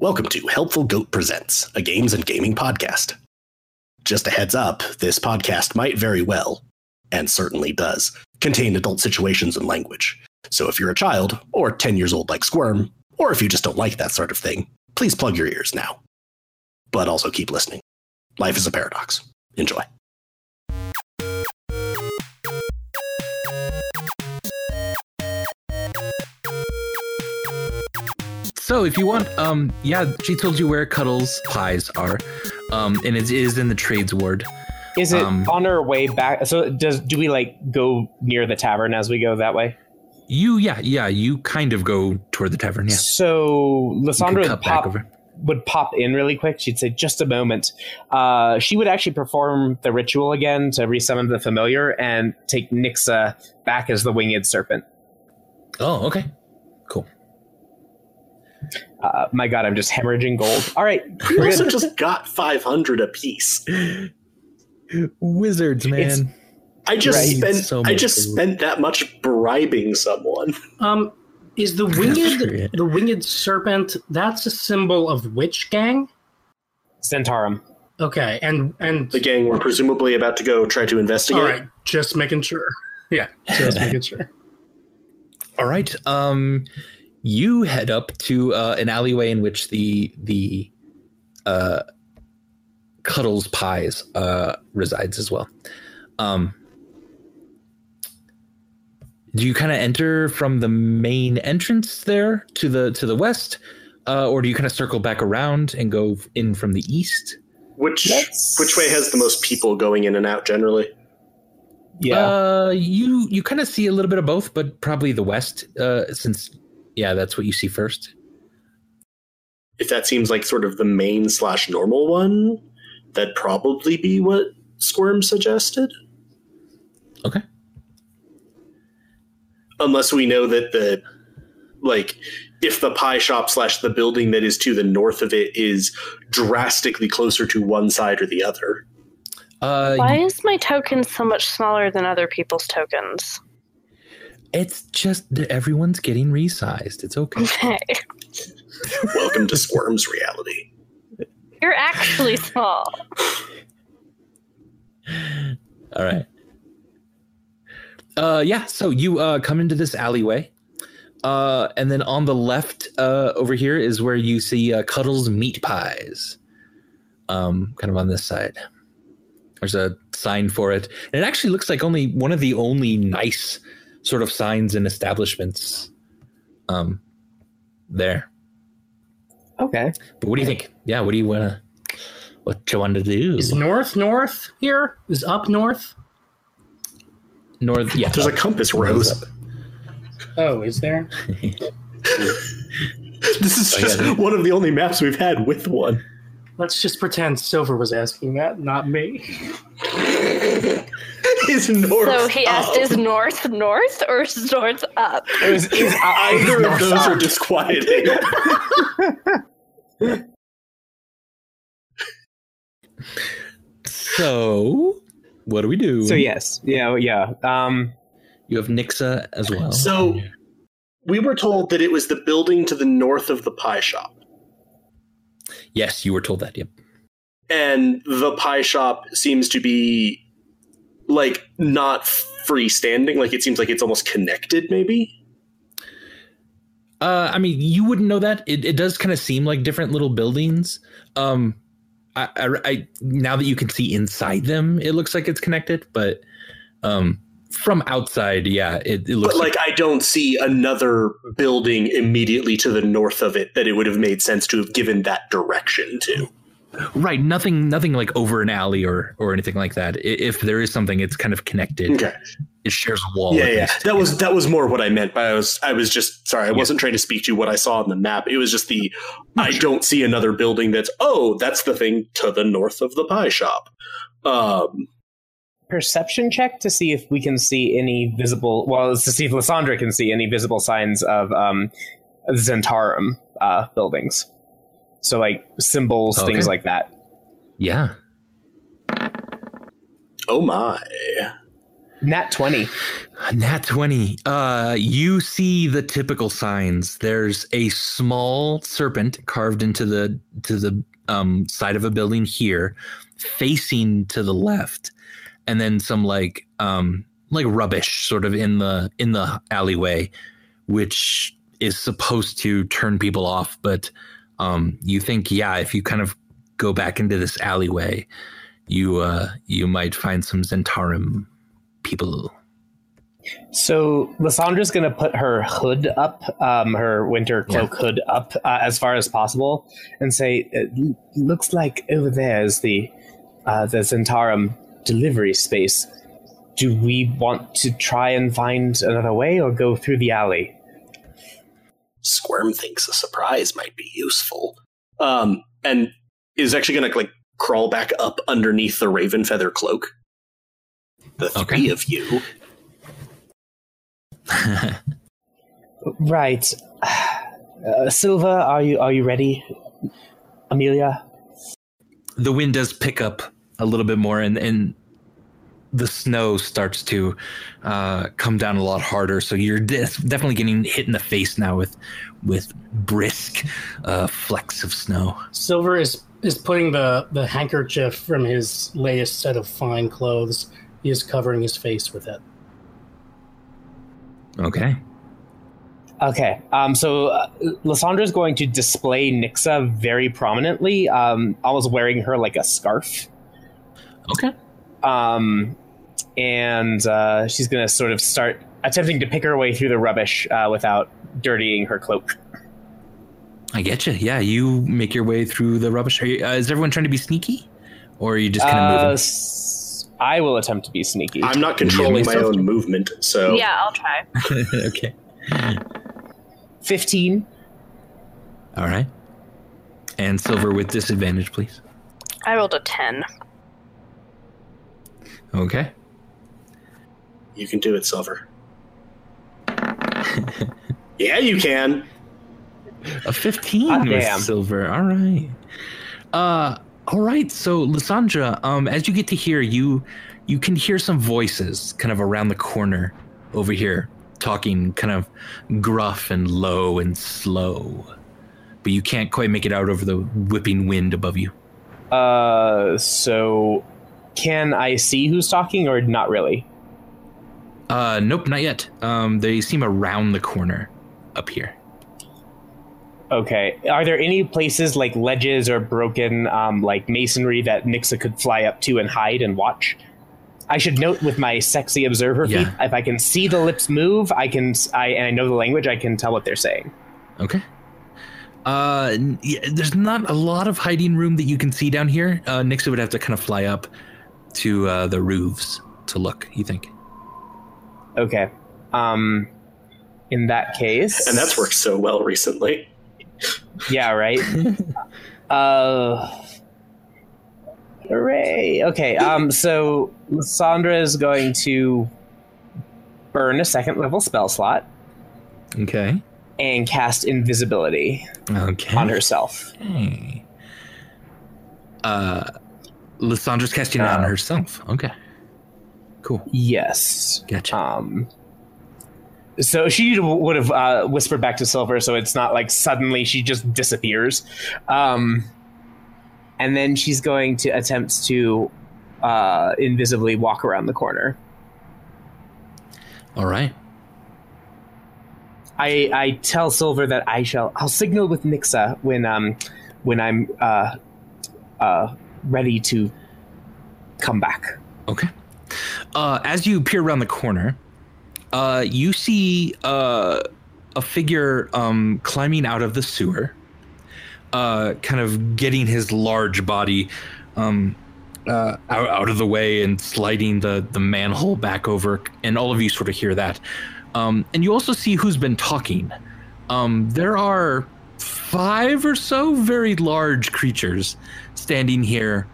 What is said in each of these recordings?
Welcome to Helpful Goat Presents, a games and gaming podcast. Just a heads up, this podcast might very well, and certainly does, contain adult situations and language. So if you're a child, or 10 years old like Squirm, or if you just don't like that sort of thing, please plug your ears now. But also keep listening. Life is a paradox. Enjoy. So if you want, um, yeah, she told you where Cuddles pies are, um, and it is in the trades ward. Is it Um, on our way back? So does do we like go near the tavern as we go that way? You, yeah, yeah, you kind of go toward the tavern. Yeah, So can would pop, would pop in really quick. She'd say, "Just a moment." Uh, she would actually perform the ritual again to resummon the familiar and take Nixa back as the winged serpent. Oh, okay. Uh, my God, I'm just hemorrhaging gold. All right, We we're also just got 500 apiece. Wizards, It's- man. I just Right. spent So I just food. spent that much bribing someone. Um, is the winged the winged serpent? That's a symbol of which gang? Zhentarim. Okay, and and The gang were presumably about to go try to investigate. all right, just making sure. Yeah, just making sure. All right. Um, you head up to uh, an alleyway in which the the uh, Cuddles Pies uh, resides as well. Um, do you kind of enter from the main entrance there to the to the west, uh, or do you kind of circle back around and go in from the east? Which Let's- which way has the most people going in and out generally? Yeah. Uh, you you kind of see a little bit of both, but probably the west, uh, since yeah, that's what you see first. If that seems like sort of the main slash normal one, that'd probably be what Squirm suggested. Okay. Unless we know that the like if the pie shop slash the building that is to the north of it is drastically closer to one side or the other. Uh, Why is my token so much smaller than other people's tokens? It's just that everyone's getting resized. It's okay. Okay. Welcome to Squirm's reality. You're actually small. All right. Uh, yeah. So you uh, come into this alleyway, uh, and then on the left uh, over here is where you see uh, Cuddles Meat Pies. Um, kind of on this side. There's a sign for it, and it actually looks like only one of the only nice sort of signs and establishments. Um, there. okay. But what do you think? Yeah. What do you wanna? What do you want to do? Is north north here? Is up north? North. Yeah. There's a compass rose. Oh, is there? This is Oh, just yeah. one of the only maps we've had with one. Let's just pretend Silver was asking that, not me. Is north. So he asked, up. is north north or is north up? It was, it was Either of those are disquieting. So, what do we do? So yes, yeah, yeah. Um, you have Nixa as well. So we were told that it was the building to the north of the pie shop. yes, you were told that. Yep. And the pie shop seems to be like not freestanding. Like it seems like it's almost connected, maybe. Uh, I mean, you wouldn't know that. It, it does kind of seem like different little buildings. Um, I, I, I now that you can see inside them, it looks like it's connected. But um, from outside, yeah, it, it looks But like I don't see another building immediately to the north of it that it would have made sense to have given that direction to. Right. Nothing, nothing like over an alley or or anything like that. If there is something, it's kind of connected. Okay. It shares a wall. Yeah, yeah. least. That was that was more what I meant. But I was I was just sorry. I wasn't trying to speak to what I saw on the map. It was just the I don't see another building that's oh that's the thing to the north of the pie shop. Um, perception check to see if we can see any visible. Well, it's to see if Lysandra can see any visible signs of um, Zhentarim uh, buildings. So like symbols, Okay. things like that. yeah. oh my. Nat 20. Nat 20. Uh, you see the typical signs. There's a small serpent carved into the to the um, side of a building here, facing to the left, and then some like um, like rubbish sort of in the in the alleyway, which is supposed to turn people off. But um, you think, yeah, if you kind of go back into this alleyway, you uh, you might find some Zhentarim people. So Lysandra's going to put her hood up, um, her winter cloak hood up uh, as far as possible, and say, "It looks like over there is the uh, the Zhentarim delivery space. Do we want to try and find another way, or go through the alley?" Squirm thinks a surprise might be useful. Um, and is actually going to like crawl back up underneath the raven feather cloak. The three Okay. of you. Right, uh, Silver, are you are you ready? Amelia, the wind does pick up a little bit more and and the snow starts to uh, come down a lot harder so you're de- definitely getting hit in the face now with with brisk uh, flecks of snow Silver is is putting the the handkerchief from his latest set of fine clothes. He is covering his face with it. okay Okay, um, so uh, is going to display Nixa very prominently, um, almost wearing her like a scarf. okay Um, and uh, she's going to sort of start attempting to pick her way through the rubbish uh, without dirtying her cloak. i get you yeah you make your way through the rubbish are you, uh, is everyone trying to be sneaky or are you just kind Uh, of moving I will attempt to be sneaky. I'm not controlling my own movement, so Yeah, I'll try. okay 15. all right and silver with disadvantage please I rolled a 10. okay you can do it, Silver. yeah, you can. A 15 Hot with damn. silver. All right. Uh all right. So Lysandra, um as you get to hear you you can hear some voices kind of around the corner over here talking kind of gruff and low and slow. But you can't quite make it out over the whipping wind above you. Uh, so can I see who's talking or not really? Uh nope, not yet. Um they seem around the corner up here. Okay. Are there any places like ledges or broken um, like masonry that Nixa could fly up to and hide and watch? I should note with my sexy observer Yeah. if I can see the lips move, I can I and I know the language, I can tell what they're saying. Okay. Uh, yeah, there's not a lot of hiding room that you can see down here. Uh, Nixa would have to kind of fly up to uh, the roofs to look. You think? Okay. Um in that case And that's worked so well recently. Yeah, right. uh Hooray. Okay, um so Sandra is going to burn a second level spell slot Okay. and cast invisibility Okay. on herself. Okay. Uh, Lysandra's casting it on Uh, herself. Okay. Cool. Yes. Gotcha. Um so she would have uh, whispered back to Silver, so it's not like suddenly she just disappears. Um, and then she's going to attempt to uh, invisibly walk around the corner. All right. I, I tell Silver that I shall I'll signal with Nixa when um when I'm uh uh ready to come back. Okay. Uh, as you peer around the corner, uh, you see uh, a figure um, climbing out of the sewer, uh, kind of getting his large body um, uh, out, out of the way and sliding the, the manhole back over. And all of you sort of hear that. Um, and you also see who's been talking. Um, there are five or so very large creatures standing here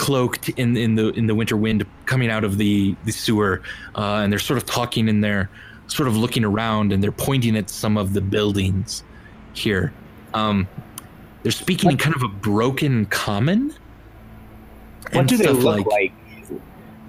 cloaked in, in the in the winter wind coming out of the, the sewer uh, and they're sort of talking and they're sort of looking around and they're pointing at some of the buildings here um, they're speaking in kind of a broken common What do they look like?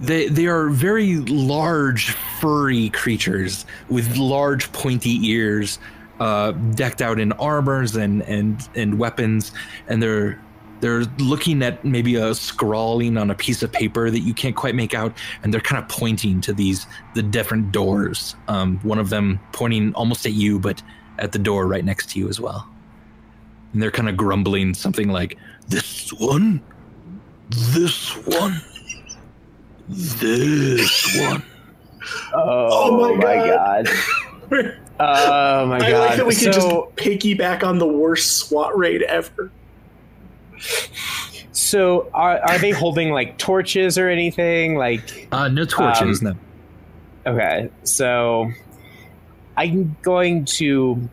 they they are very large, furry creatures with large, pointy ears, uh, decked out in armors and and and weapons, and they're they're looking at maybe a scrawling on a piece of paper that you can't quite make out, and they're kind of pointing to these the different doors. Um, one of them pointing almost at you, but at the door right next to you as well. And they're kind of grumbling something like, "This one, this one, this one." Oh, Oh my god. Oh my god! I god. like that we can so, just piggyback on the worst SWAT raid ever. So are, are they holding like torches or anything? Like Uh, no torches, Um, no. Okay, so I'm going to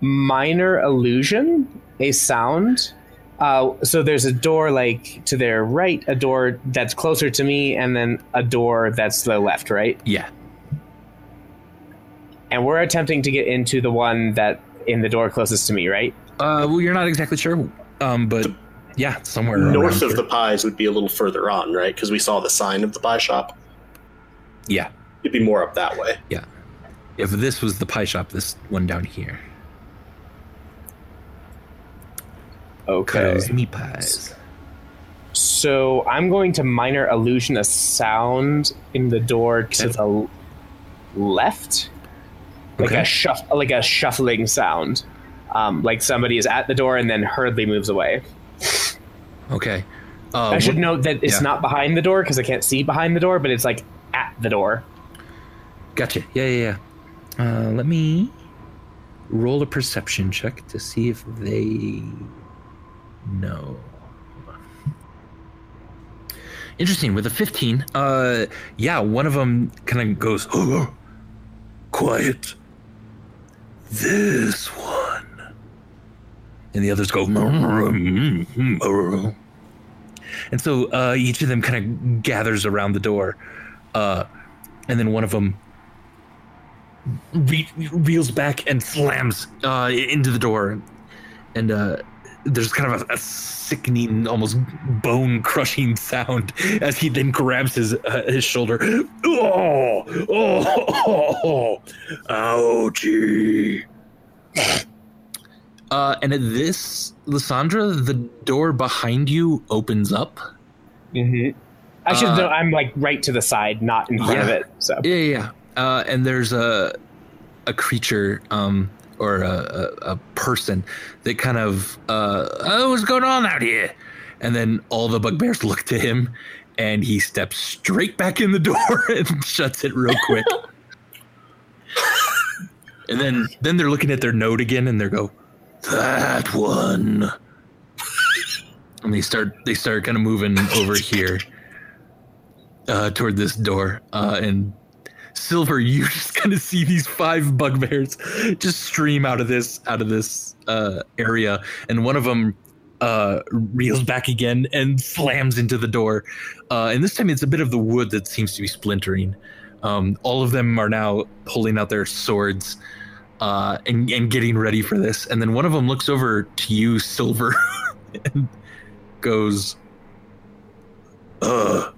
minor illusion a sound. Uh, so there's a door like to their right, a door that's closer to me, and then a door that's to the left, right? Yeah. And we're attempting to get into the one that in the door closest to me, right? Uh, well, you're not exactly sure, um, but yeah, somewhere North around of the pies would be a little further on, right? Because we saw the sign of the pie shop. yeah. It'd be more up that way. Yeah, if this was the pie shop, this one down here, Okay. Meat pies. So I'm going to minor illusion a sound in the door to Okay. the left, like Okay. a shuff, like a shuffling sound, um, like somebody is at the door and then hurriedly moves away. Okay. Uh, I should what- note that it's yeah. not behind the door because I can't see behind the door, but it's like at the door. Gotcha. Yeah, yeah, yeah. Uh, let me roll a perception check to see if they know. Interesting. With a 15, uh, yeah, one of them kind of goes, oh, quiet. This one. And the others go, and so uh, each of them kind of gathers around the door. Uh, and then one of them re- reels back and slams uh, into the door, and uh, there's kind of a, a sickening, almost bone-crushing sound as he then grabs his uh, his shoulder. Oh, oh, oh, oh, ouchie! Uh, and at this, Lysandra, the door behind you opens up. Mm-hmm. I should Uh, know I'm like right to the side, not in front of it. So Yeah, yeah. yeah. Uh, and there's a a creature um, or a, a, a person that kind of uh, oh, what's going on out here? And then all the bugbears look to him, and he steps straight back in the door and shuts it real quick. and then then they're looking at their note again, and they go, "That one." and they start they start kind of moving over here uh, toward this door, uh, and Silver, you just kind of see these five bugbears just stream out of this out of this uh, area, and one of them uh, reels back again and slams into the door. Uh, and this time, it's a bit of the wood that seems to be splintering. Um, all of them are now pulling out their swords uh, and, and getting ready for this. And then one of them looks over to you, Silver, and goes, "Uh,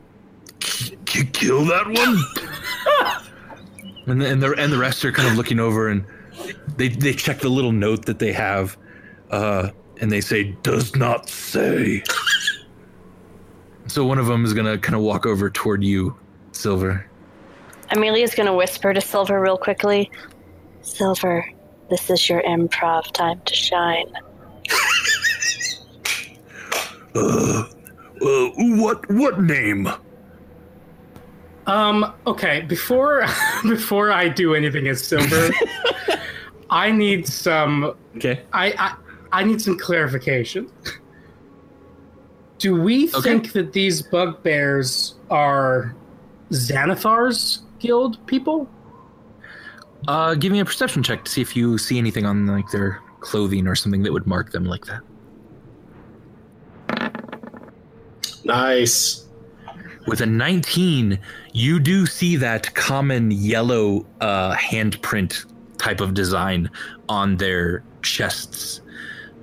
k- k- kill that one." and the, and the and the rest are kind of looking over and they they check the little note that they have, uh, and they say does not say. so one of them is gonna kind of walk over toward you, Silver. Amelia's gonna whisper to Silver real quickly. Silver, this is your improv time to shine. Uh, uh, what what name? Um. Okay. Before before I do anything as Silver, I need some. Okay. I I, I need some clarification. Do we Okay. think that these bugbears are Xanathar's guild people? Uh, give me a perception check to see if you see anything on like their clothing or something that would mark them like that. Nice. With a 19, you do see that common yellow uh, handprint type of design on their chests.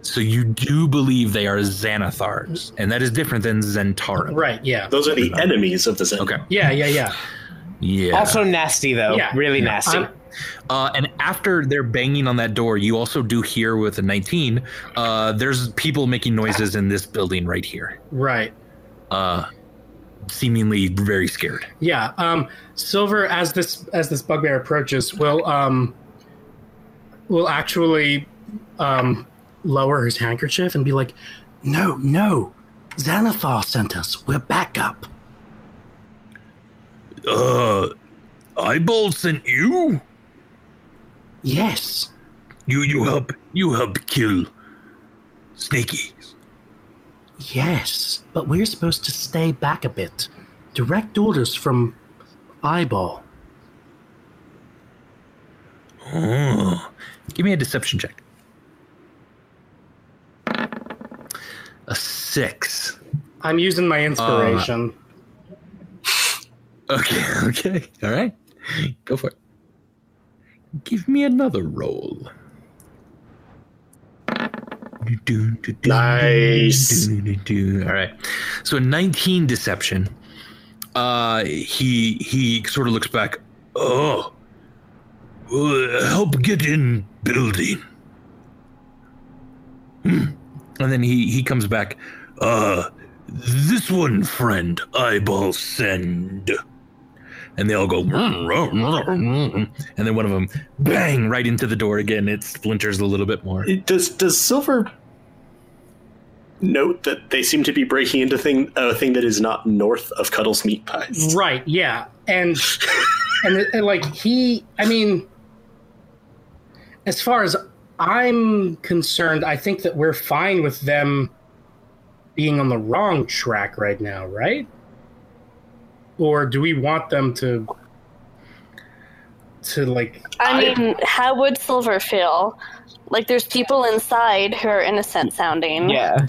So you do believe they are Xanathars, and that is different than Zhentarim. Right. Yeah. Those are the enemies of the Zen. Okay. Yeah. Yeah. Yeah. Yeah. Also nasty though. Yeah. Really Yeah. nasty. I'm- Uh, and after they're banging on that door, you also do hear with a 19, uh, there's people making noises in this building right here. Right. Uh, seemingly very scared. Yeah. Um, Silver, as this as this bugbear approaches, will um, will actually um, lower his handkerchief and be like, "No, no, Xanathar sent us. We're backup." Uh, Eyeball sent you? Yes. You you help you help kill Snaky. Yes, but we're supposed to stay back a bit. Direct orders from Eyeball. Oh. Give me a deception check. A six. I'm using my um, inspiration. Okay, okay. All right. Go for it. Give me another roll. Nice. All right. So a 19 deception. Uh he he sort of looks back. Oh. Uh, help get in building. Hmm. And then he he comes back. Uh this one friend eyeball send and they all go hmm. and then one of them bang right into the door again it splinters a little bit more Does does Silver note that they seem to be breaking into thing a thing that is not north of Cuddles Meat Pies? Right, yeah. And and, and like he I mean as far as I'm concerned, I think that we're fine with them being on the wrong track right now, right? Or do we want them to to like I mean, how would Silver feel? Like there's people inside who are innocent sounding. yeah.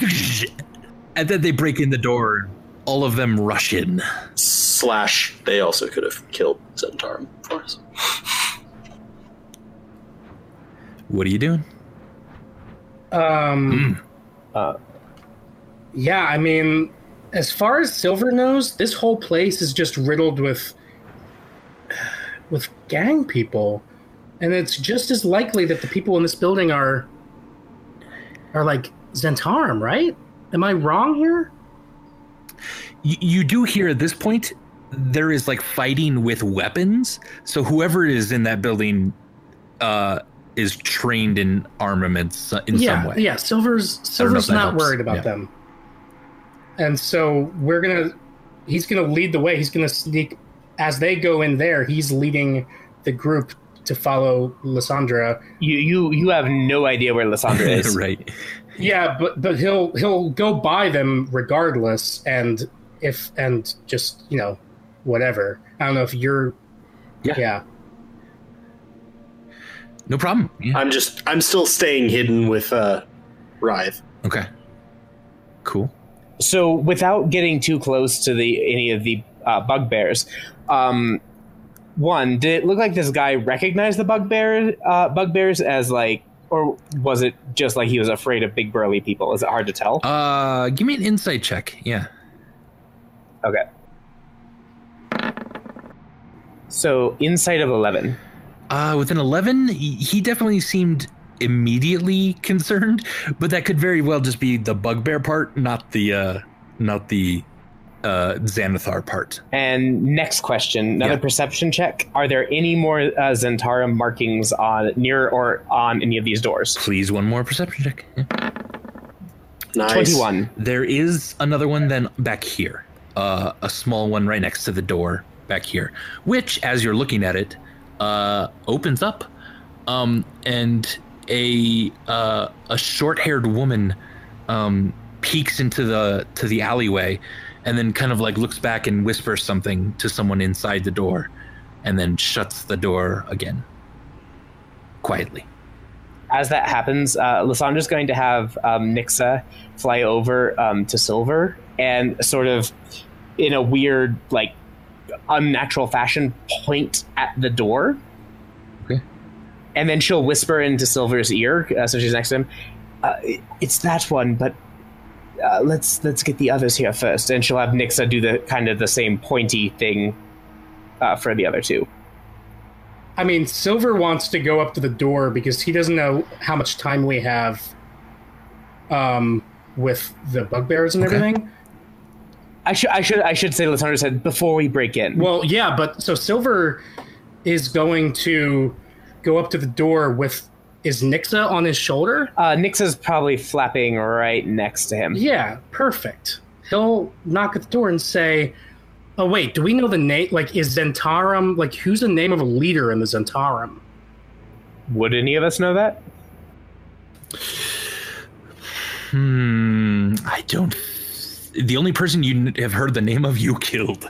and then they break in the door all of them rush in Slash, they also could have killed Zhentarim for us. what are you doing um Uh, Yeah, I mean, as far as Silver knows, this whole place is just riddled with with gang people, and it's just as likely that the people in this building are are like Zhentarim, right? Am I wrong here? you, you do hear at this point there is like fighting with weapons so whoever is in that building uh is trained in armaments uh, in yeah, some way yeah. Silver's Silver's not helps. worried about Yeah. them, and so we're gonna. He's gonna lead the way. He's gonna sneak as they go in there. He's leading the group to follow Lysandra. You you you have no idea where Lysandra is. right Yeah, but but he'll he'll go by them regardless, and if and just you know whatever. I don't know if you're. Yeah. Yeah. no problem yeah. I'm just I'm still staying hidden with uh Writhe. okay cool So without getting too close to the any of the uh, bugbears, um, one did it look like this guy recognized the bugbear uh, bugbears as like, or was it just like he was afraid of big burly people? Is it hard to tell? uh give me an insight check yeah Okay. So insight of eleven. Uh, with an 11, he, he definitely seemed immediately concerned, but that could very well just be the bugbear part, not the uh, not the uh, Xanathar part. And next question, another Yeah. perception check. Are there any more uh, Zhentarim markings on near or on any of these doors? Please, one more perception check. Yeah. Nice. Twenty-one. There is another one then back here, uh, a small one right next to the door back here, which, as you're looking at it, uh, opens up, um, and a uh, a short-haired woman um, peeks into the to the alleyway, and then kind of like looks back and whispers something to someone inside the door, and then shuts the door again, quietly. As that happens, uh, Lysandra's going to have um, Nixa fly over um, to Silver and sort of, in a weird, like, unnatural fashion, point at the door. And then she'll whisper into Silver's ear, uh, so she's next to him. uh, it's that one, but uh, let's let's get the others here first, and she'll have Nixa do the kind of the same pointy thing uh, for the other two. I mean, Silver wants to go up to the door because he doesn't know how much time we have um, with the bugbears and Okay. everything. I should I should I should say Lysandra said before we break in. Well, yeah, but so Silver is going to go up to the door with is Nixa on his shoulder? uh, Nixa's probably flapping right next to him. Yeah, perfect. He'll knock at the door and say, "Oh wait, do we know the name? Like, is Zhentarim like who's the name of a leader in the Zhentarim?" Would any of us know that? Hmm. I don't. The only person you have heard the name of you killed.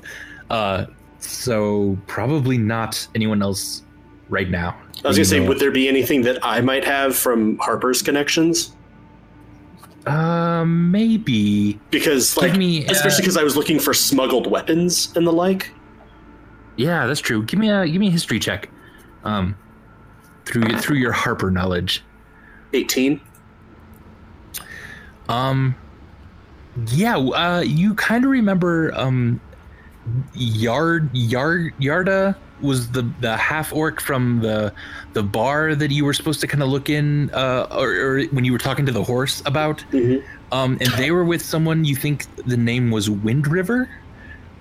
Uh. So probably not anyone else right now. I was gonna say, would there be anything that I might have from Harper's connections? Uh, maybe. Because, like, me, uh, especially because I was looking for smuggled weapons and the like. Yeah, that's true. Give me a give me a history check. Um, through your, through your Harper knowledge. 18. Um, yeah, uh, you kind of remember um, Yard Yard Yarda was the the half orc from the the bar that you were supposed to kind of look in, uh, or, or when you were talking to the horse about. Mhm. Um, and they were with someone you think the name was Wind River,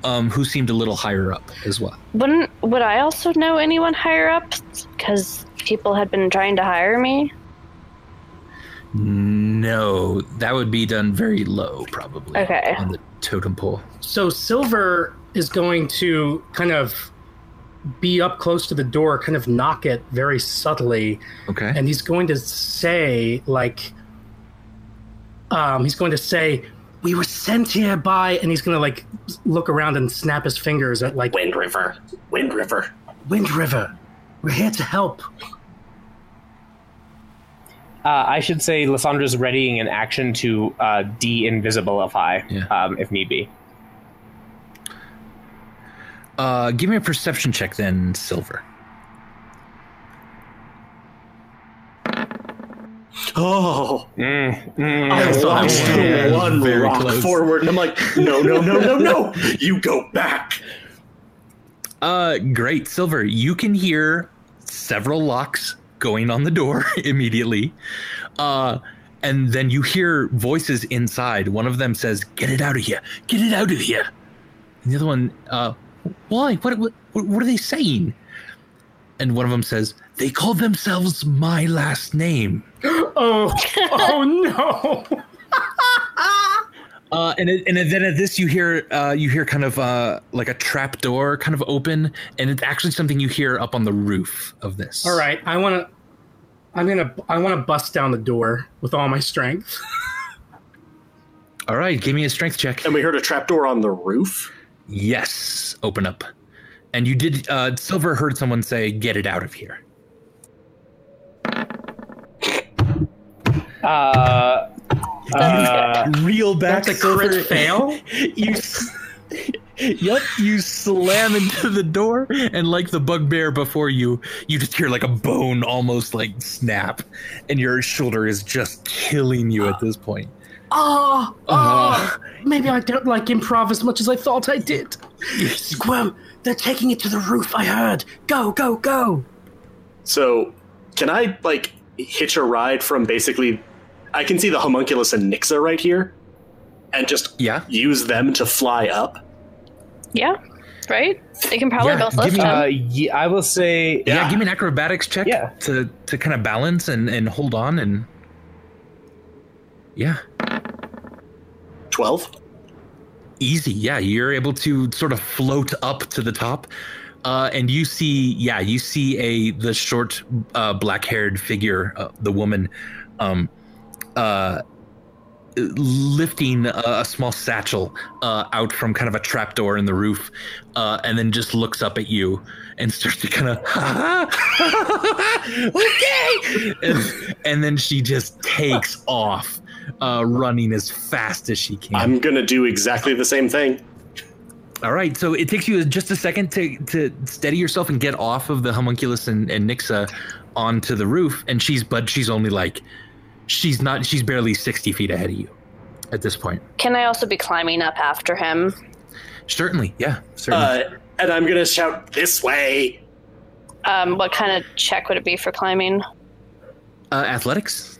um, who seemed a little higher up as well. Wouldn't would I also know anyone higher up? Because people had been trying to hire me. No, that would be done very low, probably. Okay. On the totem pole. So Silver is going to kind of be up close to the door, kind of knock it very subtly, Okay. and he's going to say like um he's going to say we were sent here by and he's going to like look around and snap his fingers at like Wind River. Wind River. Wind River. We're here to help. Uh, I should say Lysandra's readying an action to uh, de-invisibilify Yeah. um, if need be. Uh, give me a perception check then, Silver. Oh, Mm, mm. I thought I launched was one very rock close. forward, and I'm like, no, no, no, no, no. You go back. Uh, great, Silver. You can hear several locks going on the door immediately. Uh, and then you hear voices inside. One of them says, "Get it out of here! Get it out of here!" And the other one, uh, "Why? What? What? What are they saying?" And one of them says, "They call themselves my last name." Oh, oh no. Uh, and it, and then at this you hear uh, you hear kind of uh, like a trap door kind of open, and it's actually something you hear up on the roof of this. All right, I want to I'm going to I want to bust down the door with all my strength. All right, give me a strength check. And we heard a trap door on the roof. Yes, open up. And you did. Uh, Silver heard someone say, "Get it out of here." Uh, uh, Reel back, That's a crit fail. you. Yep, you slam into the door, and like the bugbear before you, you just hear like a bone almost like snap, and your shoulder is just killing you at this point. Oh, oh, maybe I don't like improv as much as I thought I did. Squirm, they're taking it to the roof. I heard. Go, go, go. So, can I like hitch a ride from basically? I can see the homunculus and Nixa right here, and just Yeah. use them to fly up. Yeah, right. They can probably Yeah, both give lift me- uh, yeah, I will say. Yeah, Yeah. give me an acrobatics check Yeah. to to kind of balance and and hold on and yeah, Twelve. easy. Yeah, you're able to sort of float up to the top. Uh, and you see, yeah, you see a the short, uh, black-haired figure, uh, the woman, um, uh, lifting a, a small satchel uh, out from kind of a trapdoor in the roof, uh, and then just looks up at you and starts to kind of, okay, and, and then she just takes off, uh, running as fast as she can. I'm gonna do exactly the same thing. All right, so it takes you just a second to to steady yourself and get off of the homunculus and, and Nixa onto the roof, and she's but she's only like she's not. She's barely sixty feet ahead of you at this point. Can I also be climbing up after him? Certainly, yeah, certainly. Uh, and I'm gonna shout this way. Um, what kind of check would it be for climbing? Uh, athletics.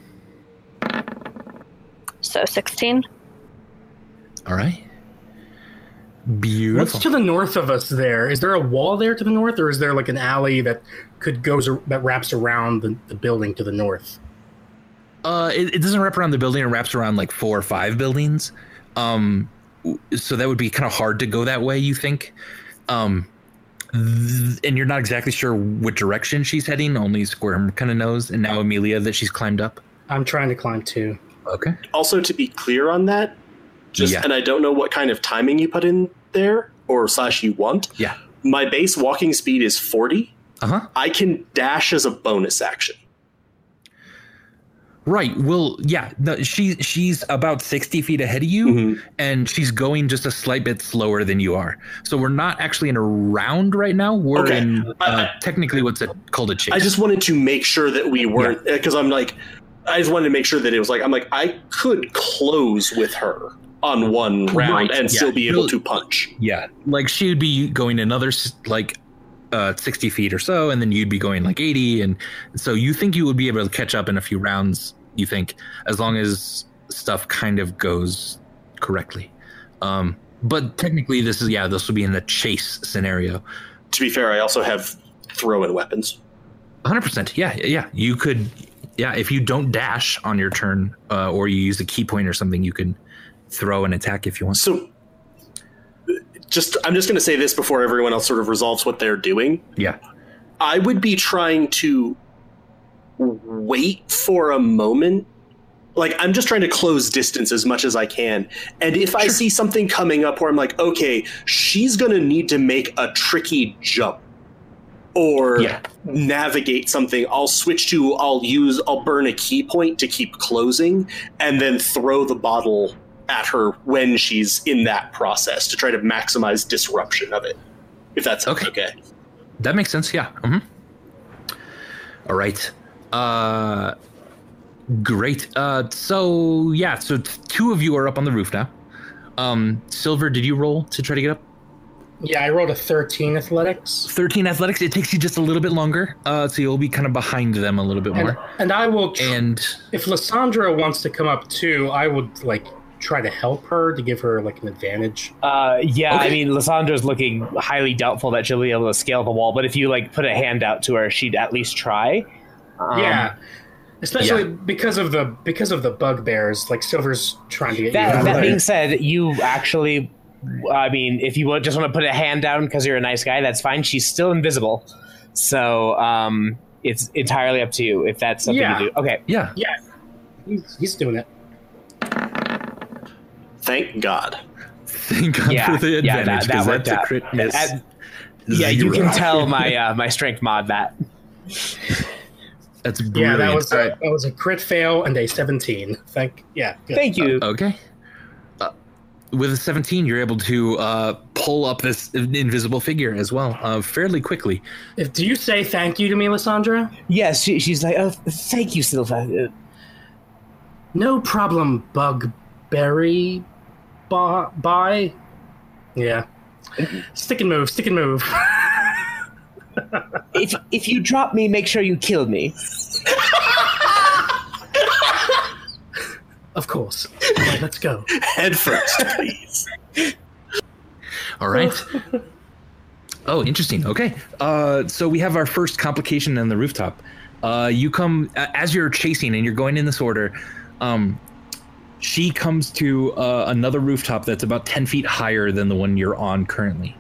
So 16? All right. Beautiful. What's to the north of us there? Is there a wall there to the north, or is there like an alley that could goes that wraps around the, the building to the north? Uh, it, it doesn't wrap around the building. It wraps around like four or five buildings. Um, so that would be kind of hard to go that way. You think? Um, th- and you're not exactly sure what direction she's heading. Only Squirm kind of knows, and now Amelia that she's climbed up. I'm trying to climb too. Okay. Also, to be clear on that, just Yeah. and I don't know what kind of timing you put in there or slash you want. Yeah. My base walking speed is 40. Uh huh. I can dash as a bonus action. Right. Well, yeah. No, she she's about sixty feet ahead of you, Mhm. and she's going just a slight bit slower than you are. So we're not actually in a round right now. We're Okay. in uh, technically what's it called a chase. I just wanted to make sure that we weren't because I'm like, I just wanted to make sure that it was like I'm like I could close with her on one round Right, and yeah. still be able to punch. Yeah, like she would be going another like uh 60 feet or so, and then you'd be going like 80, and so you think you would be able to catch up in a few rounds. You think as long as stuff kind of goes correctly. Um, but technically, this is yeah, this will be in the chase scenario. To be fair, I also have throw-in weapons. 100. percent Yeah, yeah. You could yeah if you don't dash on your turn uh, or you use a key point or something, you can throw an attack if you want. So, just I'm just going to say this before everyone else sort of resolves what they're doing. Yeah. I would be trying to wait for a moment. Like I'm just trying to close distance as much as I can. And if I see something coming up where I'm like, okay, she's going to need to make a tricky jump or Yeah. navigate something, I'll switch to I'll use I'll burn a key point to keep closing and then throw the bottle at her when she's in that process to try to maximize disruption of it. If that's Okay. okay. That makes sense. Yeah. hmm All right. Uh, great. Uh, so yeah. So two of you are up on the roof now. Um, Silver, did you roll to try to get up? Yeah, I rolled a 13 athletics. Thirteen athletics. It takes you just a little bit longer. Uh, so you'll be kind of behind them a little bit And, more. and I will, tr- And if Lysandra wants to come up too, I would like try to help her to give her like an advantage. Uh, yeah, I mean, Lysandra's looking highly doubtful that she'll be able to scale the wall, but if you like put a hand out to her, she'd at least try. Um, yeah. Especially yeah. because of the because of the bugbears, like Silver's trying to get you That, out that of being said, you actually, I mean, if you would just want to put a hand down because you're a nice guy, that's fine. She's still invisible, so um, it's entirely up to you if that's something Yeah. to do. Okay, yeah, Yeah, he's, he's doing it. Thank God. thank God Yeah, for the yeah, advantage that- that because worked that's a crit miss. At- yeah, you can tell my uh, my strength mod that. That's Yeah, that was a, that was a crit fail and a 17. Thank yeah. good. Thank you. Okay. With a 17, you're able to uh, pull up this invisible figure as well, uh, fairly quickly. If, do you say thank you to me, Lysandra? yes, she, she's like, oh, thank you, Silva. No problem, Bugberry. Ba- bye. Yeah. Stick and move. Stick and move. if if you drop me, make sure you kill me. Of course. All right, let's go. Head first, please. All right. oh, interesting. Okay. Uh, so we have our first complication on the rooftop. Uh, you come as you're chasing and you're going in this order. Um, she comes to uh, another rooftop that's about 10 feet higher than the one you're on currently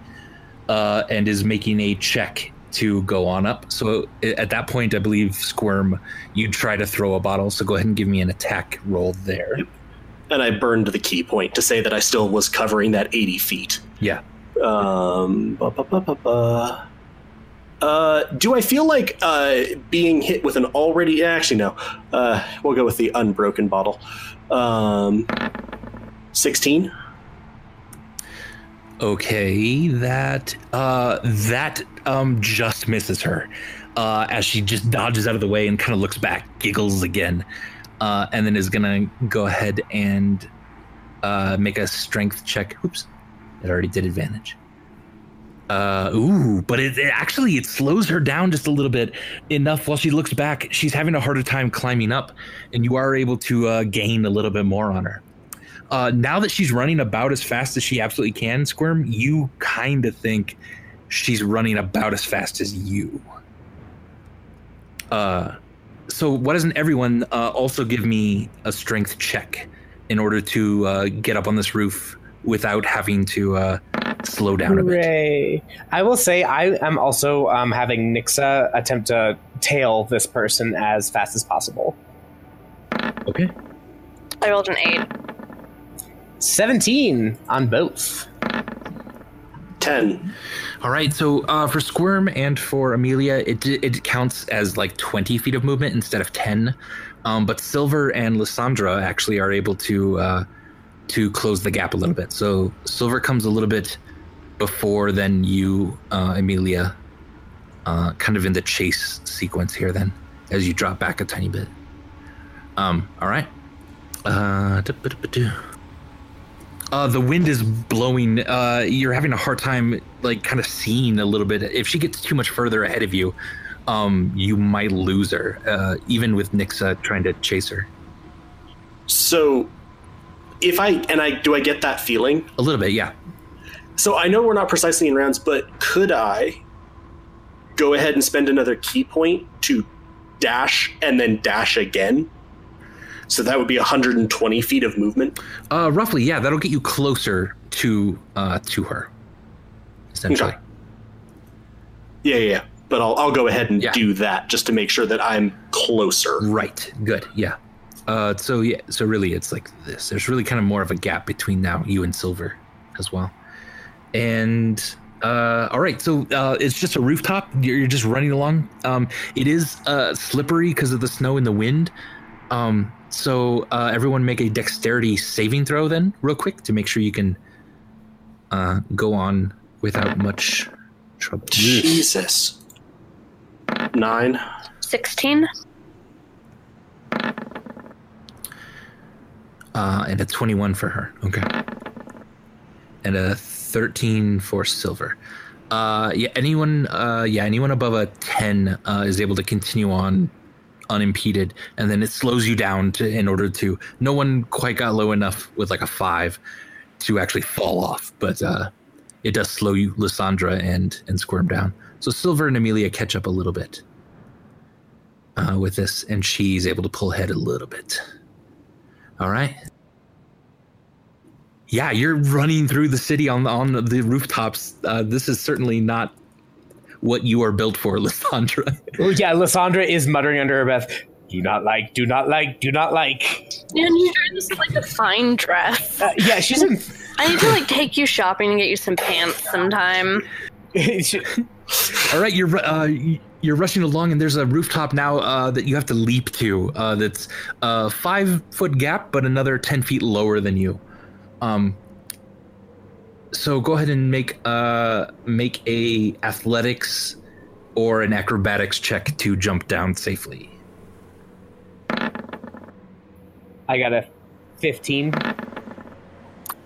uh, and is making a check to go on up. So at that point, I believe Squirm, you'd try to throw a bottle. So go ahead and give me an attack roll there. And I burned the key point to say that I still was covering that 80 feet. Yeah. Um, ba, ba, ba. Uh, do I feel like uh, being hit with an already? Actually, no. Uh, we'll go with the unbroken bottle. Um, 16. Okay, that uh that um just misses her. Uh as she just dodges out of the way and kind of looks back, giggles again. uh, and then is gonna go ahead and uh, make a strength check. Oops, it already did advantage. Uh, ooh, but it, it actually it slows her down just a little bit enough. While she looks back, she's having a harder time climbing up, and you are able to uh, gain a little bit more on her. Uh, now that she's running about as fast as she absolutely can, Squirm, you kind of think she's running about as fast as you. Uh, so why doesn't everyone uh, also give me a strength check in order to uh, get up on this roof without having to uh, slow down a bit? Hooray. I will say I am also um, having Nixa attempt to tail this person as fast as possible. Okay. I rolled an eight. 17 on both. 10. All right. So uh, for Squirm and for Amelia, it it counts as like twenty feet of movement instead of ten. Um, but Silver and Lysandra actually are able to uh, to close the gap a little bit. So Silver comes a little bit before than you, uh, Amelia. Uh, kind of in the chase sequence here, then as you drop back a tiny bit. Um. All right. Uh. Uh, the wind is blowing. Uh, you're having a hard time, like, kind of seeing a little bit. If she gets too much further ahead of you, um, you might lose her. Uh, even with Nixa trying to chase her, So, if I, and I, do I get that feeling? a little bit, yeah. So I know we're not precisely in rounds, but could I go ahead and spend another ki point to dash and then dash again? So that would be 120 feet of movement. Uh, roughly, yeah. That'll get you closer to uh to her. Essentially, Okay. Yeah, yeah, yeah. But I'll, I'll go ahead and Yeah. do that just to make sure that I'm closer. right. Good, yeah. Uh, so yeah, so really, it's like this. There's really kind of more of a gap between now you and Silver, as well. And uh, all right, so uh, it's just a rooftop. You're, you're just running along. Um, it is uh, slippery because of the snow and the wind. Um, so uh, everyone make a dexterity saving throw then, real quick, to make sure you can uh, go on without much trouble. Jesus. Nine. Sixteen. Uh, and a 21 for her. Okay. And a 13 for silver. Uh, yeah, anyone, uh, yeah, anyone above a 10 uh, is able to continue on unimpeded, and then it slows you down to in order to. No one quite got low enough with like a five to actually fall off, but uh, it does slow you, Lysandra and and Squirm down. So Silver and Amelia catch up a little bit uh, with this, and she's able to pull ahead a little bit. All right. Yeah, you're running through the city on on the rooftops. Uh, this is certainly not what you are built for, Lysandra. Oh, yeah, Lysandra is muttering under her breath, do not like, do not like, do not like. And you're in this like a fine dress. Uh, yeah, she's in. I need to like take you shopping and get you some pants sometime. All right, you're uh, y- you're rushing along, and there's a rooftop now uh, that you have to leap to. Uh, that's a five foot gap, but another ten feet lower than you. Um. So go ahead and make uh make a athletics or an acrobatics check to jump down safely. I got a 15.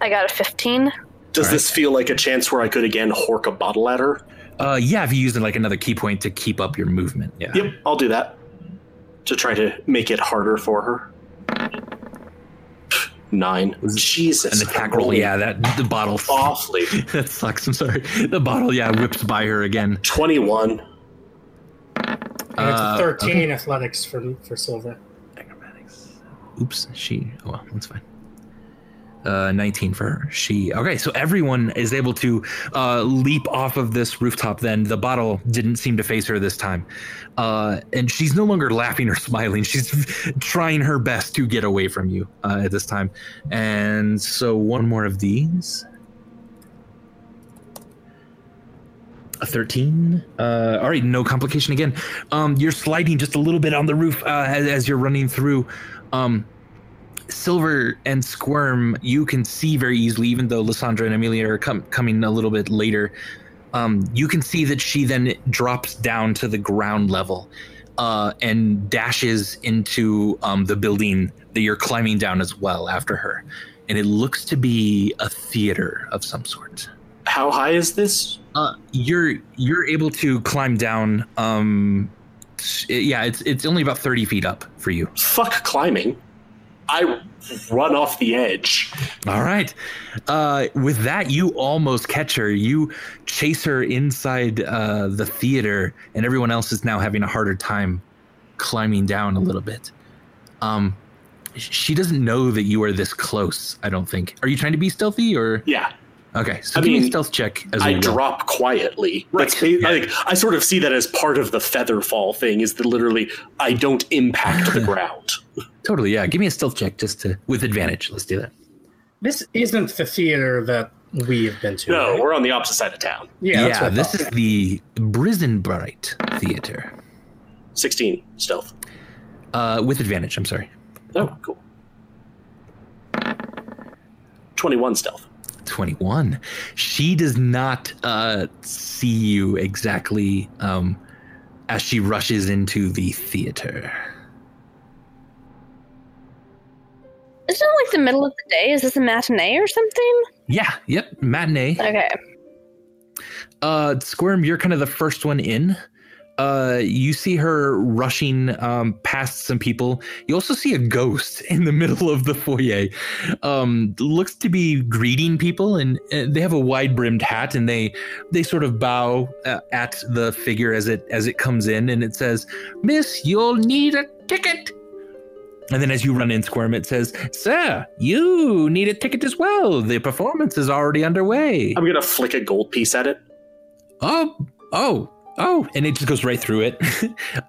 I got a fifteen. Does All right. this feel like a chance where I could again hork a bottle at her? Uh, yeah, if you use like another ki point to keep up your movement. Yeah. Yep, I'll do that. To try to make it harder for her. Nine. Jesus. An attack I'm roll. Yeah, that the bottle. Awfully. that sucks. I'm sorry. The bottle, yeah, whips by her again. 21. And it's Uh, a 13 athletics for for silver. Acrobatics. Oops, she. Oh well, that's fine. Uh, 19 for her. She. Okay, so everyone is able to uh, leap off of this rooftop. Then the bottle didn't seem to face her this time, uh, and she's no longer laughing or smiling. She's trying her best to get away from you uh, at this time. And so one more of these. A 13. Uh, all right, no complication again. Um, you're sliding just a little bit on the roof uh, as, as you're running through. Um, Silver and Squirm, you can see very easily, even though Lysandra and Amelia are com- coming a little bit later. Um, you can see that she then drops down to the ground level. uh, and dashes into um, the building that you're climbing down as well after her. And it looks to be a theater of some sort. How high is this? Uh, you're you're able to climb down. Um, yeah, it's it's only about thirty feet up for you. Fuck climbing. I run off the edge. All right. Uh, with that, you almost catch her. You chase her inside uh, the theater, and everyone else is now having a harder time climbing down a little bit. Um, she doesn't know that you are this close. I don't think. Are you trying to be stealthy or? Yeah. Okay, so I give me mean, a stealth check as I well. drop quietly. Right. Ba- I, I sort of see that as part of the feather fall thing. Is that literally I don't impact the ground. Totally, yeah. Give me a stealth check just to with advantage. Let's do that. This isn't the theater that we've been to. No, right? we're on the opposite side of town. yeah, that's this is the Brisenbright Theater. Sixteen stealth. Uh, with advantage. I'm sorry. Oh, cool. Twenty-one stealth. 21 she does not uh see you exactly um as she rushes into the theater the middle of the day? Is this a matinee or something? yeah yep matinee Okay. uh squirm you're kind of the first one in uh you see her rushing um past some people you also see a ghost in the middle of the foyer um looks to be greeting people and uh, they have a wide brimmed hat and they they sort of bow uh, at the figure as it as it comes in and it says miss you'll need a ticket and then as you run in squirm it says sir you need a ticket as well the performance is already underway I'm gonna flick a gold piece at it. Oh, oh, oh, and it just goes right through it.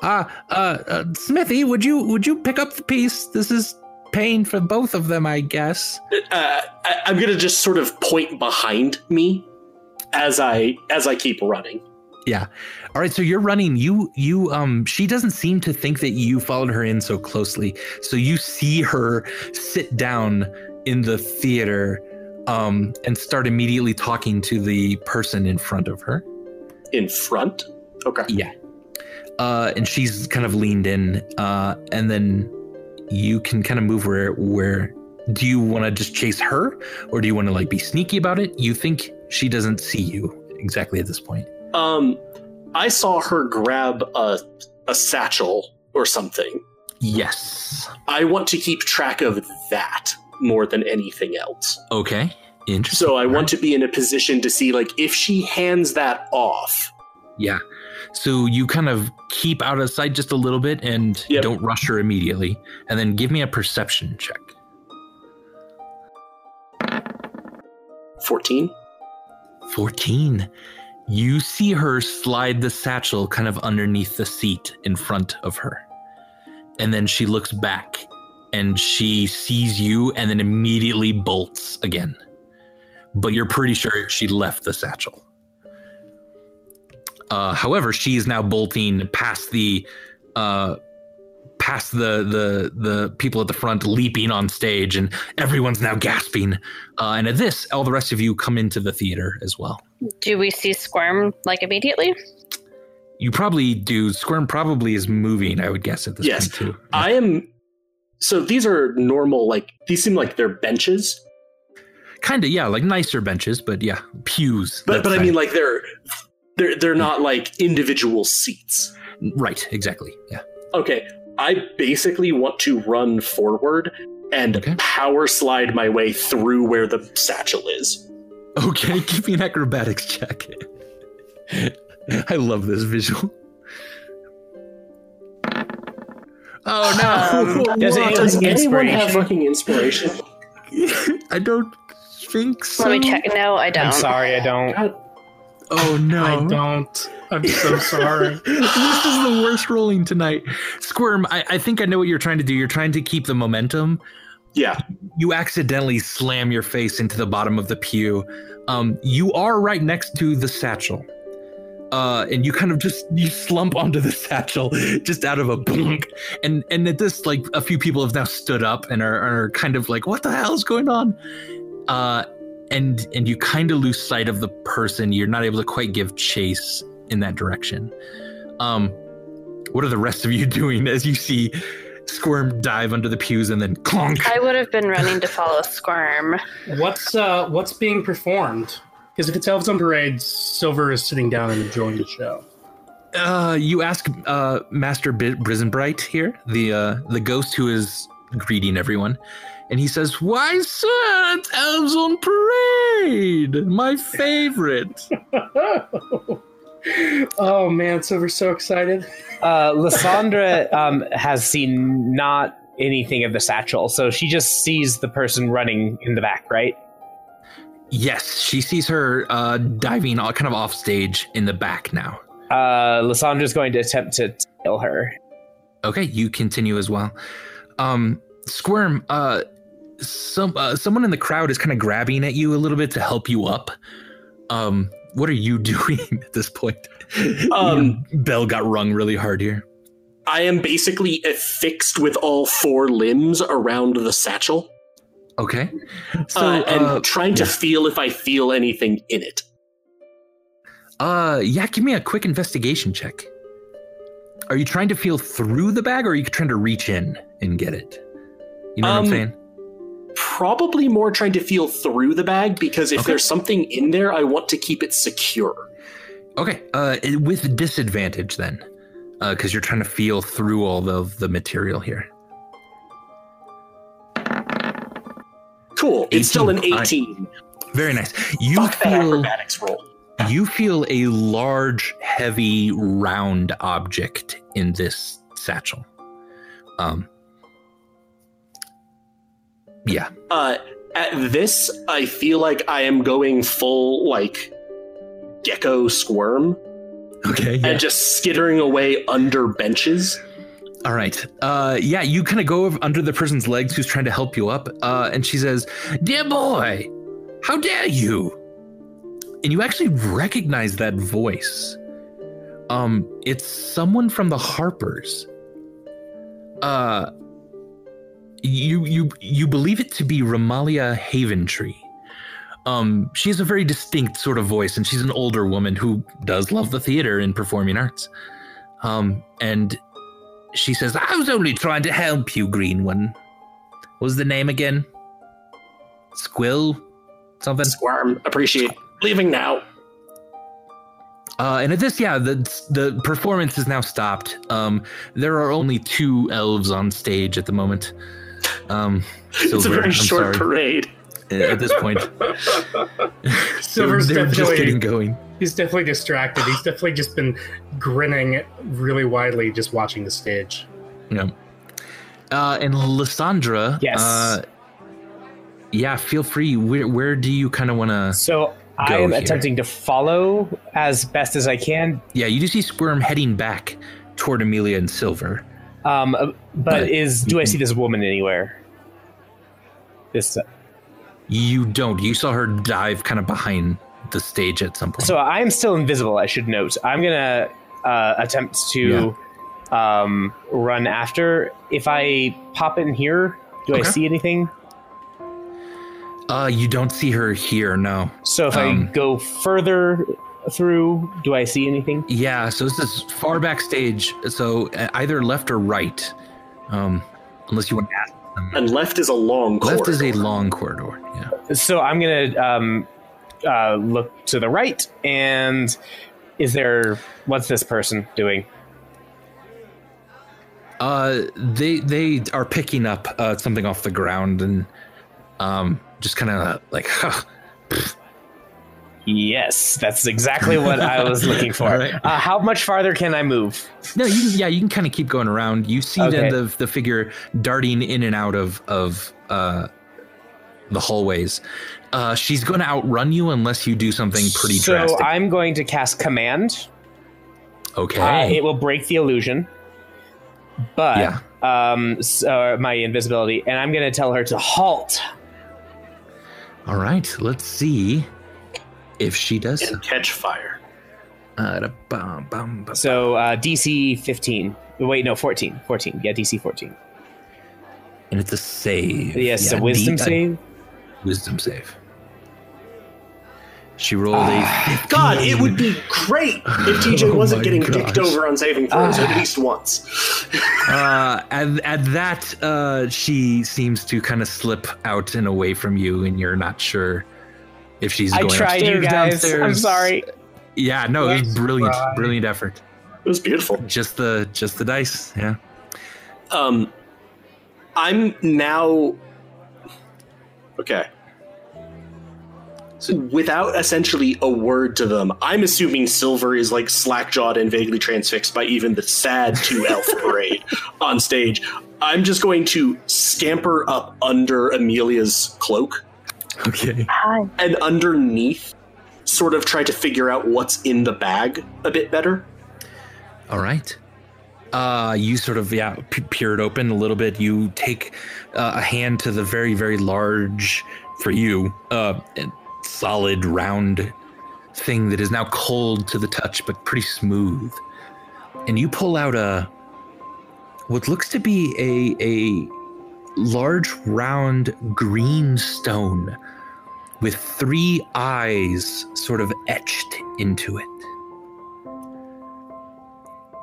uh, uh, uh, Smithy, would you would you pick up the piece? This is pain for both of them, I guess. Uh, I, I'm gonna just sort of point behind me as I as I keep running. Yeah. All right. So you're running. You you um. She doesn't seem to think that you followed her in so closely. So you see her sit down in the theater, um, and start immediately talking to the person in front of her. In front. Okay. Yeah. Uh, and she's kind of leaned in, uh, and then you can kind of move where where. Do you want to just chase her, or do you want to like be sneaky about it? You think she doesn't see you exactly at this point. Um, I saw her grab a a satchel or something. Yes. I want to keep track of that more than anything else. Okay. Interesting. So I want to be in a position to see like if she hands that off. Yeah. So you kind of keep out of sight just a little bit and Yep. don't rush her immediately, and then give me a perception check. 14. 14. You see her slide the satchel kind of underneath the seat in front of her. And then she looks back and she sees you and then immediately bolts again. But you're pretty sure she left the satchel. Uh, however, she is now bolting past the uh, past the the the people at the front leaping on stage and everyone's now gasping uh, and at this all the rest of you come into the theater as well Do we see Squirm like immediately? you probably do squirm probably is moving i would guess at this Yes. point too I am. So these are normal, like, these seem like they're benches, kind of yeah like nicer benches but yeah pews but, but I say. mean, like, they're. They're, they're not like individual seats. right exactly yeah Okay, I basically want to run forward and Okay. power slide my way through where the satchel is. okay give me an acrobatics check i love this visual oh no Um, does it- does anyone have fucking inspiration? i don't think so Let me check. No, I don't. I'm sorry, I don't. God, oh no I don't. I'm so sorry. this is the worst rolling tonight. Squirm, I, I think I know what you're trying to do. You're trying to keep the momentum. yeah, You accidentally slam your face into the bottom of the pew. Um, you are right next to the satchel. Uh, and you kind of just you slump onto the satchel just out of a blink. And and at this, like a few people have now stood up and are, are kind of like, what the hell is going on? Uh, and and you kind of lose sight of the person. You're not able to quite give chase in that direction. Um, what are the rest of you doing as you see Squirm dive under the pews and then clonk? I would have been running to follow Squirm. What's uh what's being performed? Because if it's Elves on Parade, Silver is sitting down and enjoying the show. Uh, you ask uh, Master B- Brisenbright here, the uh, the ghost who is greeting everyone, and he says, "Why, sir, it's Elves on Parade, my favorite." oh man, so we're so excited. Uh, Lysandra um, has seen not anything of the satchel, so she just sees the person running in the back, right? yes, she sees her uh, diving all kind of off stage in the back now. Uh, Lysandra's going to attempt to kill her. Okay, you continue as well. Um, Squirm, uh, some uh, someone in the crowd is kind of grabbing at you a little bit to help you up. Um, what are you doing at this point? Um, bell got rung really hard here. I am basically affixed with all four limbs around the satchel, Okay, so uh, and uh, trying to yeah. feel if I feel anything in it. uh, yeah, give me a quick investigation check. Are you trying to feel through the bag, or are you trying to reach in and get it? You know what I'm Um, saying? Probably more trying to feel through the bag because if Okay. there's something in there, I want to keep it secure. Okay, uh, with disadvantage then, because you're trying to feel through all of the material here. Cool. It's still an 18. 18. Very nice. You Fuck feel acrobatics roll. you feel a large, heavy, round object in this satchel. Um. Yeah. Uh, at this, I feel like I am going full like gecko squirm Okay. and just skittering away under benches. All right. Uh, yeah, you kind of go under the person's legs who's trying to help you up, uh, and she says, "Dear boy, how dare you?" And you actually recognize that voice. Um, it's someone from the Harpers. Uh, you you you believe it to be Remallia Haventree. Um, she has a very distinct sort of voice, and she's an older woman who does love the theater and performing arts. Um, and she says, I was only trying to help you, Green One. What was the name again? Squill? Something? Squirm. Appreciate. Leaving now. Uh, and at this, yeah, the the performance is now stopped. Um, there are only two elves on stage at the moment. Um, it's a very I'm short sorry, parade. at this point. Silver's they're, they're just definitely getting going. he's definitely distracted. He's definitely just been grinning really widely, just watching the stage. Yeah. Uh, and Lysandra, Yes. uh, yeah, feel free. Where, where do you kind of want to? So I am here. attempting to follow as best as I can. Yeah, you do see Squirm heading back toward Amelia and Silver. Um, uh, but is do I see this woman anywhere? This. You don't. You saw her dive kind of behind the stage at some point. So I'm still invisible. I should note. I'm gonna uh, attempt to um, run after. If I pop in here, do I see anything? uh, you don't see her here. No. So if Um, I go further through, do I see anything? Yeah. So this is far backstage. So uh, either left or right. Um, unless you want to ask them. And left is a long Left is a corridor. long corridor. Yeah. So I'm gonna um, uh, look to the right, and is there? What's this person doing? Uh, they they are picking up uh, something off the ground and um, just kind of like, huh, Yes, that's exactly what I was looking for. Right. Uh, how much farther can I move? No, you can, yeah, you can kind of keep going around. You see Okay. then the the figure darting in and out of of uh, the hallways. Uh, she's going to outrun you unless you do something pretty so drastic. I'm going to cast command. okay. Uh, it will break the illusion, but Yeah. um, so my invisibility, and I'm going to tell her to halt. All right. Let's see if she does. so. catch fire. Uh, bum, bum, bum. So uh, DC 15. Wait, no, 14. 14. Yeah, DC 14. and it's a save. Yes, Yeah, a wisdom D- uh, save. Wisdom save. She rolled a God, it would be great if TJ Oh wasn't my getting gosh. dicked over on saving throws at least once. uh, at, at that, uh, she seems to kind of slip out and away from you, and you're not sure if she's I going tried, you upstairs, guys. I'm sorry. Yeah, no, it was brilliant, try. brilliant effort. It was beautiful. Just the just the dice, yeah. Um, I'm now okay. So without essentially a word to them, I'm assuming Silver is like slack-jawed and vaguely transfixed by even the sad two elf parade on stage. I'm just going to scamper up under Amelia's cloak Okay. Hi. and underneath, sort of try to figure out what's in the bag a bit better. All right. Uh, you sort of yeah p- peer it open a little bit. You take uh, a hand to the very very large for you uh solid round thing that is now cold to the touch but pretty smooth. And you pull out a what looks to be a a large round green stone with three eyes sort of etched into it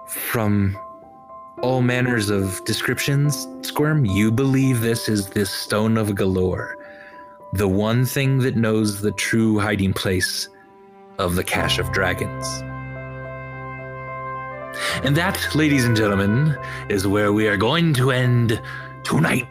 from all manners of descriptions, Squirm, you believe this is this stone of Golorr, the one thing that knows the true hiding place of the cache of dragons. And that, ladies and gentlemen, is where we are going to end tonight.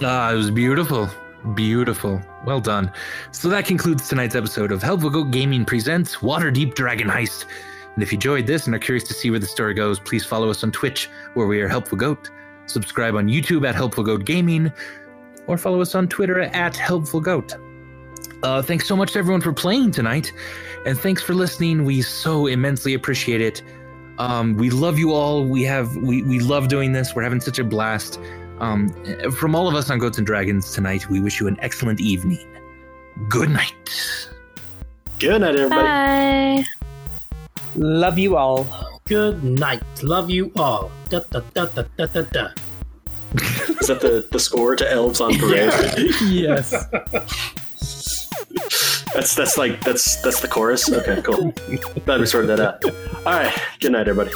Ah, it was beautiful. Beautiful. Well done. So that concludes tonight's episode of Helpful Goat Gaming Presents Waterdeep Dragon Heist. And if you enjoyed this and are curious to see where the story goes, please follow us on Twitch, where we are Helpful Goat. Subscribe on YouTube at Helpful Goat Gaming, or follow us on Twitter at Helpful Goat. Uh, thanks so much to everyone for playing tonight, and thanks for listening. We so immensely appreciate it. Um, we love you all. We have we we love doing this. We're having such a blast. Um, from all of us on Goats and Dragons tonight, we wish you an excellent evening. Good night. Good night, everybody. Bye. Love you all. Good night. Love you all. Da, da, da, da, da, da, da. Is that the, the score to Elves on Parade? yes. That's that's like that's that's the chorus. Okay, cool. Glad we sorted that out. All right. Good night, everybody.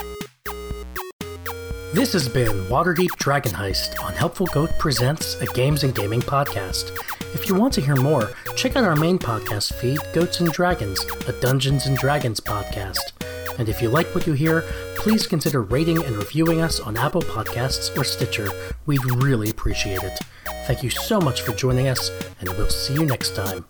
This has been Waterdeep Dragon Heist on Helpful Goat Presents a Games and Gaming podcast. If you want to hear more, check out our main podcast feed, Goats and Dragons, a Dungeons and Dragons podcast. And if you like what you hear, please consider rating and reviewing us on Apple Podcasts or Stitcher. We'd really appreciate it. Thank you so much for joining us, and we'll see you next time.